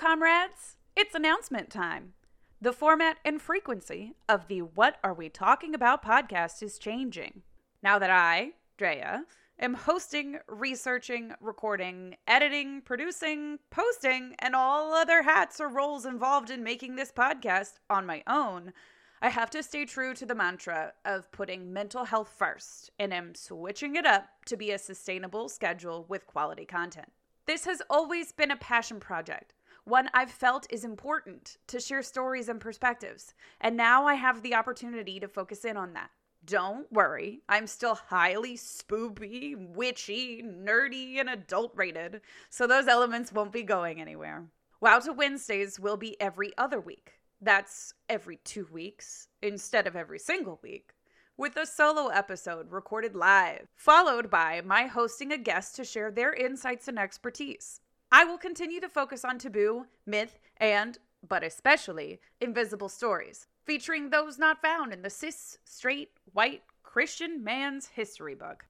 comrades, it's announcement time. The format and frequency of the What Are We Talking About podcast is changing. Now that I, Drea, am hosting, researching, recording, editing, producing, posting, and all other hats or roles involved in making this podcast on my own, I have to stay true to the mantra of putting mental health first and am switching it up to be a sustainable schedule with quality content. This has always been a passion project, one I've felt is important to share stories and perspectives, and now I have the opportunity to focus in on that. Don't worry, I'm still highly spoopy, witchy, nerdy, and adult rated, so those elements won't be going anywhere. WAWTA Wednesdays will be every other week. That's every two weeks instead of every single week, with a solo episode recorded live, followed by my hosting a guest to share their insights and expertise. I will continue to focus on taboo, myth, and, but especially, invisible stories, featuring those not found in the cis, straight, white, Christian man's history book.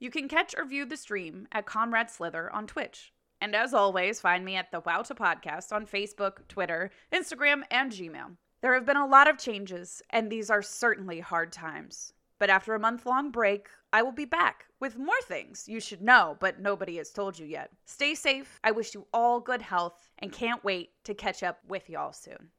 You can catch or view the stream at Comrade Slither on Twitch. And as always, find me at the WAWTA Podcast on Facebook, Twitter, Instagram, and Gmail. There have been a lot of changes, and these are certainly hard times. But after a month long break, I will be back with more things you should know, but nobody has told you yet. Stay safe. I wish you all good health and can't wait to catch up with y'all soon.